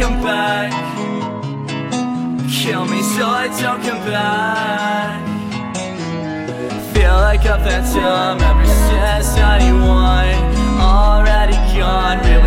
come back. Kill me so I don't come back. Feel like a phantom ever since 91. Already gone.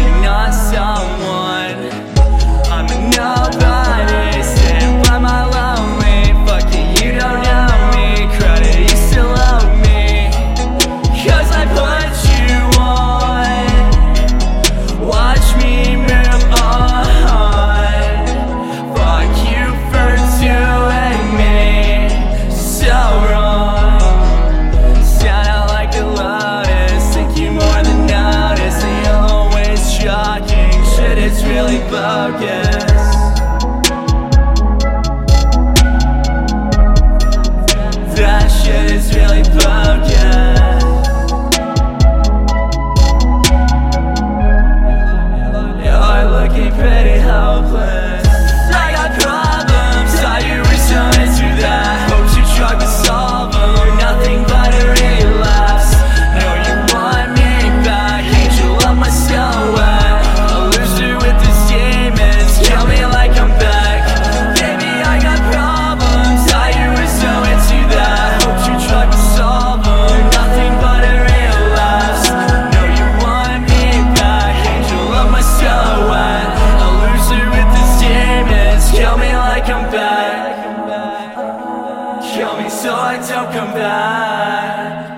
Welcome back.